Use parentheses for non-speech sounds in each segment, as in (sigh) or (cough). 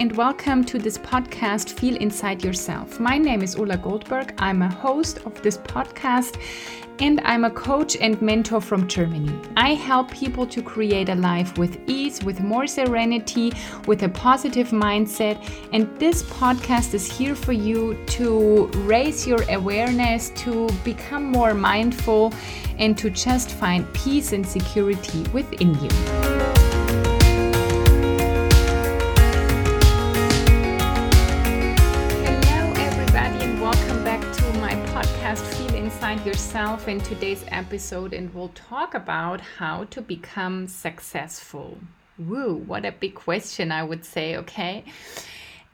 and welcome to this podcast, Feel Inside Yourself. My name is Ulla Goldberg. I'm a host of this podcast and I'm a coach and mentor from Germany. I help people to create a life with ease, with more serenity, with a positive mindset. And this podcast is here for you to raise your awareness, to become more mindful, and to just find peace and security within you. Yourself in today's episode and we'll talk about how to become successful. Woo, what a big question, I would say, okay?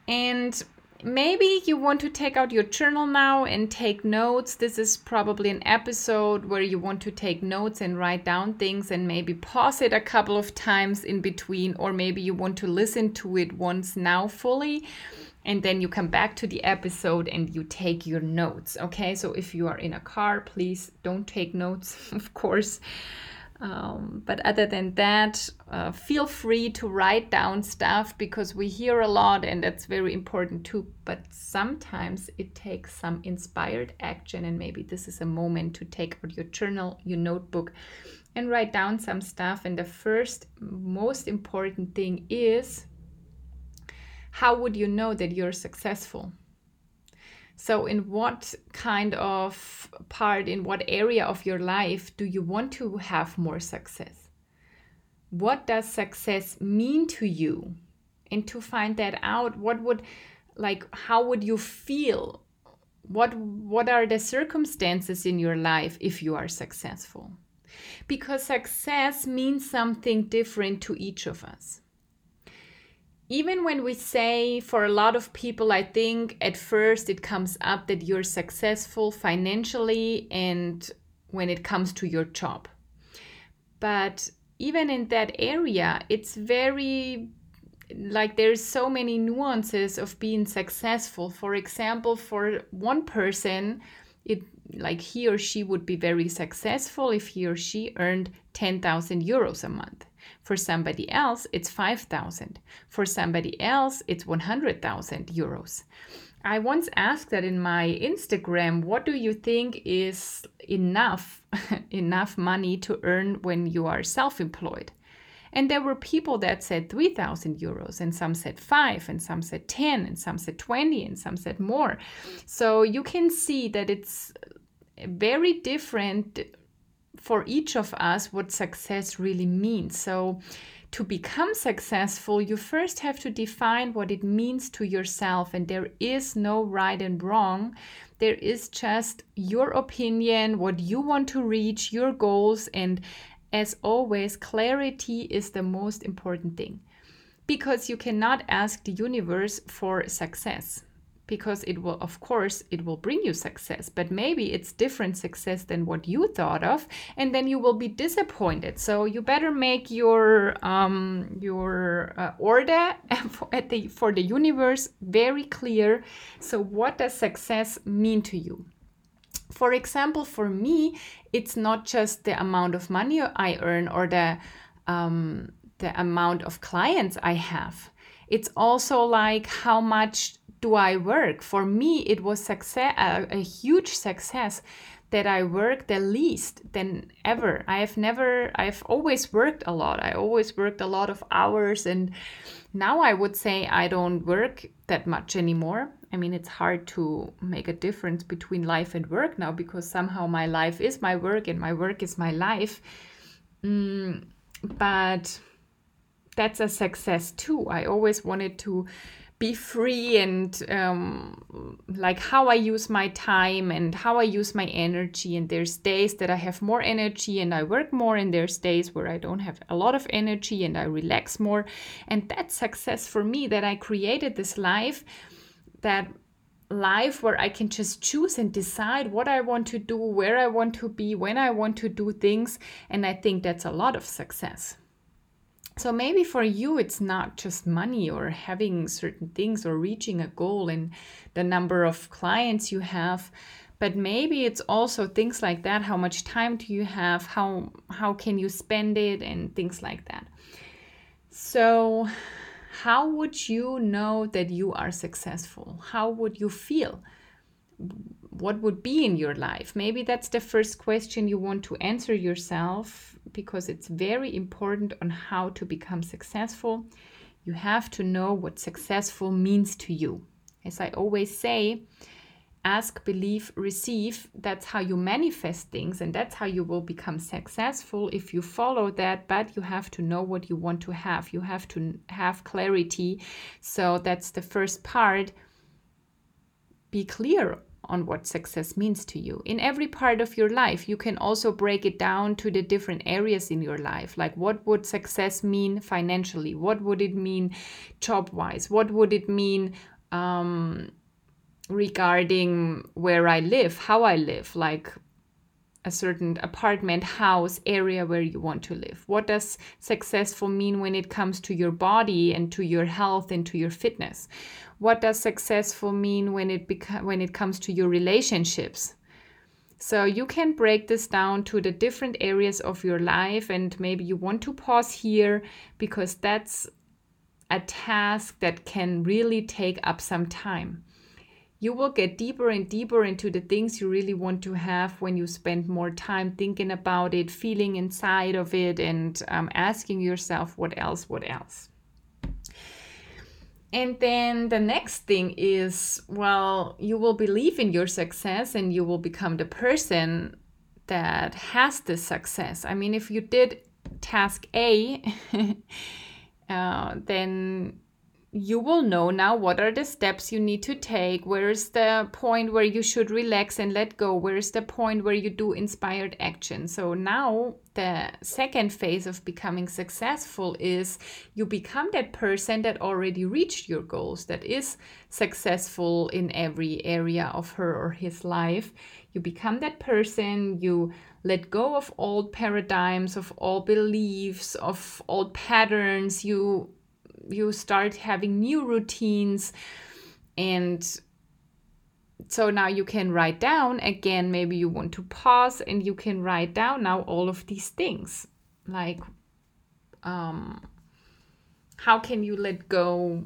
And maybe you want to take out your journal now and take notes. This is probably an episode where you want to take notes and write down things and maybe pause it a couple of times in between, or maybe you want to listen to it once now fully and then you come back to the episode and you take your notes. Okay, so if you are in a car, please don't take notes, (laughs) of course. Um, but other than that, uh, feel free to write down stuff because we hear a lot and that's very important too. But sometimes it takes some inspired action, and maybe this is a moment to take out your journal, your notebook, and write down some stuff. And the first, most important thing is how would you know that you're successful? So, in what kind of part, in what area of your life do you want to have more success? What does success mean to you? And to find that out, what would, like, how would you feel? What, what are the circumstances in your life if you are successful? Because success means something different to each of us even when we say for a lot of people, I think at first it comes up that you're successful financially and when it comes to your job. But even in that area, it's very like there's so many nuances of being successful. For example, for one person, it like he or she would be very successful if he or she earned 10,000 euros a month. For somebody else, it's 5,000. For somebody else, it's 100,000 euros. I once asked that in my Instagram, what do you think is enough (laughs) enough money to earn when you are self-employed? And there were people that said 3,000 euros, and some said 5, and some said 10, and some said 20, and some said more. So you can see that it's very different for each of us what success really means. So, to become successful, you first have to define what it means to yourself, and there is no right and wrong. There is just your opinion, what you want to reach, your goals, and as always, clarity is the most important thing because you cannot ask the universe for success because it will of course it will bring you success but maybe it's different success than what you thought of and then you will be disappointed. So you better make your um, your uh, order (laughs) for, the, for the universe very clear. So what does success mean to you? For example for me it's not just the amount of money i earn or the um, the amount of clients i have. It's also like how much do I work? For me, it was success, a, a huge success that I work the least than ever. I have never, I've always worked a lot. I always worked a lot of hours. And now I would say I don't work that much anymore. I mean, it's hard to make a difference between life and work now because somehow my life is my work and my work is my life. Mm, but that's a success too. I always wanted to be free and um, like how I use my time and how I use my energy. And there's days that I have more energy and I work more, and there's days where I don't have a lot of energy and I relax more. And that's success for me that I created this life that life where I can just choose and decide what I want to do, where I want to be, when I want to do things. And I think that's a lot of success. So maybe for you, it's not just money or having certain things or reaching a goal in the number of clients you have, but maybe it's also things like that. How much time do you have? How how can you spend it and things like that. So how would you know that you are successful? How would you feel? What would be in your life? Maybe that's the first question you want to answer yourself because it's very important on how to become successful. You have to know what successful means to you. As I always say, ask, believe, receive. That's how you manifest things, and that's how you will become successful if you follow that. But you have to know what you want to have, you have to have clarity. So, that's the first part. Be clear on what success means to you in every part of your life. You can also break it down to the different areas in your life. Like, what would success mean financially? What would it mean job wise? What would it mean? Um, regarding where I live, how I live, like a certain apartment, house, area where you want to live. What does successful mean when it comes to your body and to your health and to your fitness? What does successful mean when it beca- when it comes to your relationships? So you can break this down to the different areas of your life and maybe you want to pause here because that's a task that can really take up some time you will get deeper and deeper into the things you really want to have when you spend more time thinking about it, feeling inside of it, and um, asking yourself, what else, what else? And then the next thing is, well, you will believe in your success and you will become the person that has this success. I mean, if you did task A, (laughs) uh, then you will know now what are the steps you need to take where is the point where you should relax and let go where is the point where you do inspired action. So now the second phase of becoming successful is you become that person that already reached your goals that is successful in every area of her or his life. You become that person you let go of old paradigms of old beliefs of old patterns you you start having new routines and so now you can write down again maybe you want to pause and you can write down now all of these things. Like um how can you let go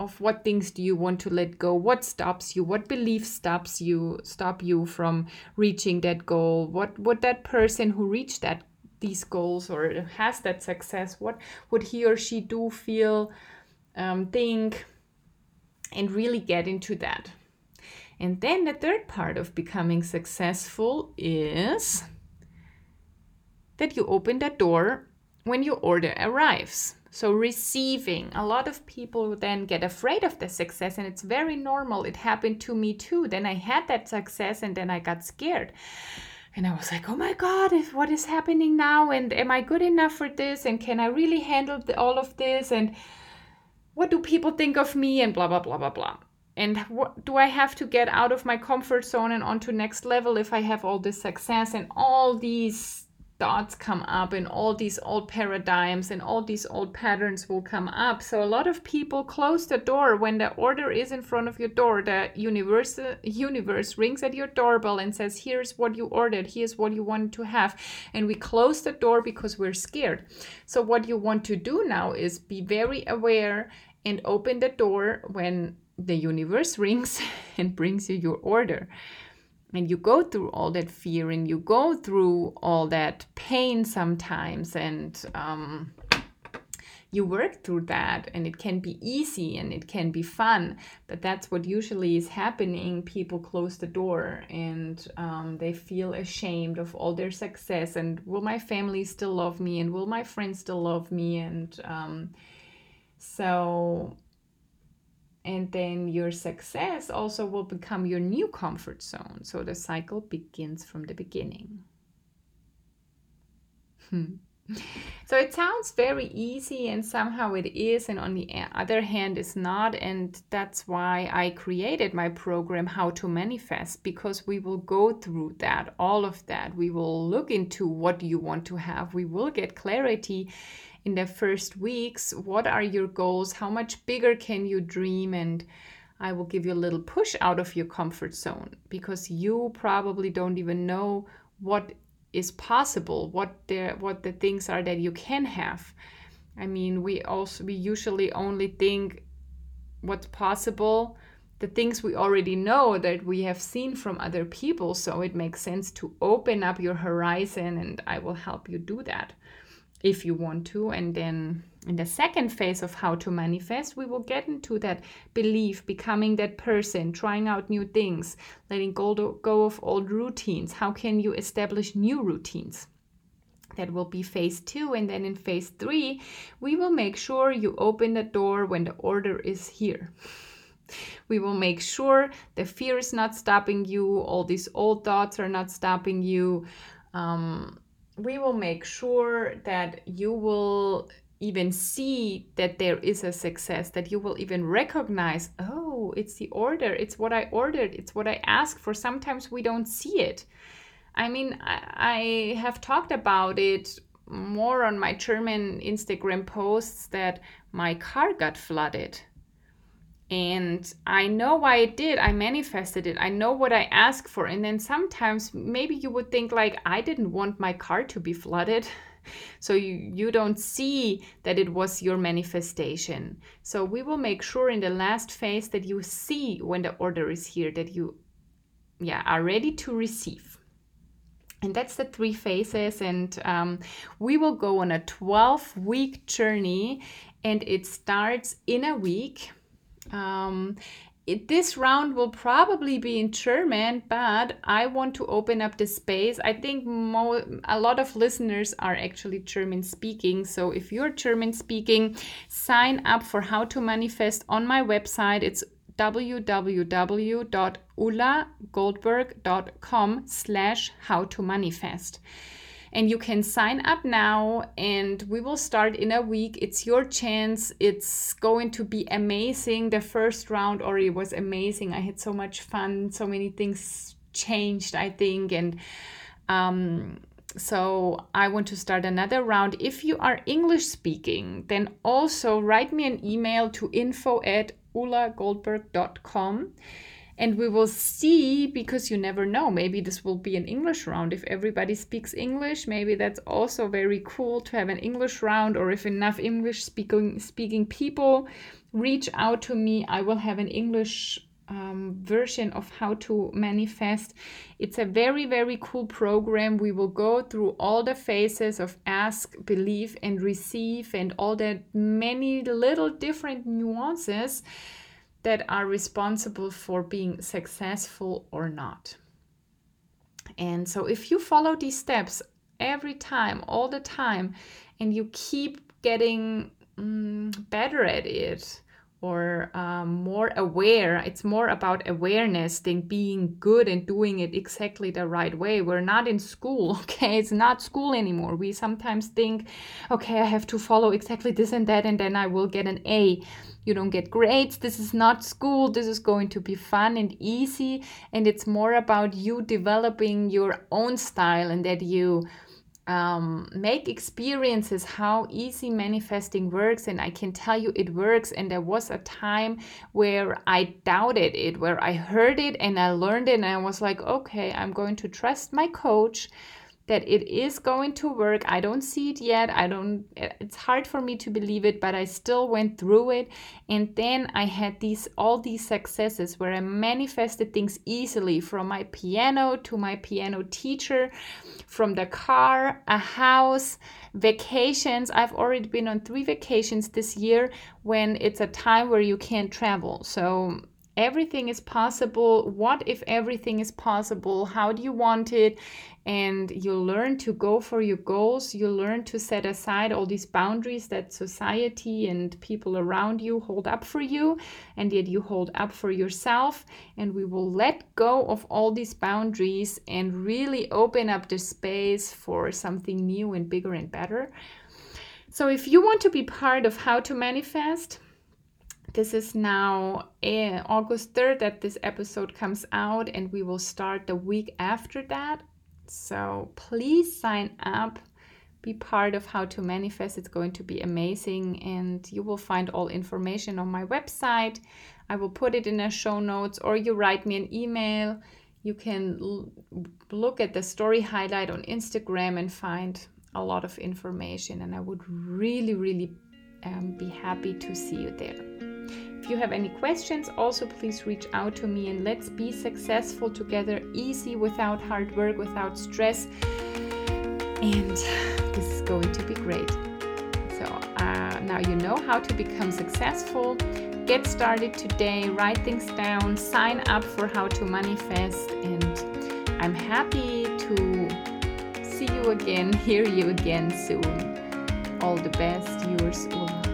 of what things do you want to let go? What stops you? What belief stops you stop you from reaching that goal? What what that person who reached that these goals or has that success what would he or she do feel um, think and really get into that? And then the third part of becoming successful is that you open that door when your order arrives. So receiving. A lot of people then get afraid of the success and it's very normal. It happened to me too. Then i had that success and then i got scared and I was like, oh my God, what is happening now? And am I good enough for this? And can I really handle the, all of this? And what do people think of me? And blah, blah, blah, blah, blah. And what do I have to get out of my comfort zone and onto next level if I have all this success and all these thoughts come up and all these old paradigms and all these old patterns will come up. So a lot of people close the door when the order is in front of your door. The universe universe rings at your doorbell and says, "Here's what you ordered. Here's what you wanted to have." And we close the door because we're scared. So what you want to do now is be very aware and open the door when the universe (laughs) rings and brings you your order and you go through all that fear and you go through all that pain sometimes and um, you work through that and it can be easy and it can be fun. But that's what usually is happening people close the door and um, they feel ashamed of all their success and will my family still love me and will my friends still love me and um, so and then your success also will become your new comfort zone. So the cycle begins from the beginning. Hmm. So it sounds very easy, and somehow it is, and on the other hand, it's not. And that's why I created my program, How to Manifest, because we will go through that, all of that. We will look into what you want to have, we will get clarity in the first weeks what are your goals how much bigger can you dream and i will give you a little push out of your comfort zone because you probably don't even know what is possible what the what the things are that you can have I mean, we also we usually only think what's possible, the things we already know that we have seen from other people. So it makes sense to open up your horizon, and I will help you do that if you want to. And then in the second phase of how to manifest, we will get into that belief, becoming that person, trying out new things, letting go, go of old routines. How can you establish new routines? That will be phase two. And then in phase three, we will make sure you open the door when the order is here. We will make sure the fear is not stopping you, all these old thoughts are not stopping you. Um, we will make sure that you will even see that there is a success, that you will even recognize, oh, it's the order, it's what I ordered, it's what I asked for. Sometimes we don't see it. I mean, I, I have talked about it more on my German Instagram posts that my car got flooded. And I know why it did. I manifested it. I know what I asked for. And then sometimes maybe you would think, like, I didn't want my car to be flooded. (laughs) (laughs) So you, you don't see that it was your manifestation. So we will make sure in the last phase that you see when the order is here, that you yeah, are ready to receive and that's the three phases and um, we will go on a 12 week journey and it starts in a week um, it, this round will probably be in German, but I want to open up the space. I think mo- a lot of listeners are actually German speaking. So if you're German speaking, sign up for How to Manifest on my website. It's www.ulagoldberg.com slash how to manifest and you can sign up now and we will start in a week. It's your chance. It's going to be amazing. The first round already was amazing. I had so much fun. So many things changed i think. And um, so I want to start another round. If you are English speaking, then also write me an email to info at ulagoldberg.com and we will see because you never know maybe this will be an english round if everybody speaks english maybe that's also very cool to have an english round or if enough english speaking speaking people reach out to me i will have an english um, version of how to manifest. It's a very, very cool program. We will go through all the phases of ask, believe, and receive, and all the many little different nuances that are responsible for being successful or not. And so, if you follow these steps every time, all the time, and you keep getting mm, better at it, or um, more aware. It's more about awareness than being good and doing it exactly the right way. We're not in school, (laughs) okay? It's not school anymore. We sometimes think, okay, I have to follow exactly this and that, and then I will get an A. You don't get grades. This is not school. This is going to be fun and easy. And it's more about you developing your own style and that you um, make experiences how easy manifesting works and i can tell you it works and there was a time where i doubted it where i heard it and i learned it and i was like okay i'm going to trust my coach that it is going to work. I don't see it yet. I don't it's hard for me to believe it, but I still went through it and then I had these all these successes where I manifested things easily from my piano to my piano teacher, from the car, a house, vacations. I've already been on 3 vacations this year when it's a time where you can't travel. So everything is possible. What if everything is possible? How do you want it? And you learn to go for your goals. You learn to set aside all these boundaries that society and people around you hold up for you and yet you hold up for yourself. And we will let go of all these boundaries and really open up the space for something new and bigger and better. So if you want to be part of how to manifest this is now uh, August 3rd that this episode comes out, and we will start the week after that. So please sign up, be part of how to manifest. It's going to be amazing, and you will find all information on my website. I will put it in the show notes, or you write me an email. You can l- look at the story highlight on Instagram and find a lot of information. And I would really, really um, be happy to see you there. If you have any questions, also please reach out to me and let's be successful together, easy without hard work, without stress. And this is going to be great. So uh, now you know how to become successful. Get started today, write things down, sign up for how to manifest, and I'm happy to see you again, hear you again soon. All the best, yours, Ulla.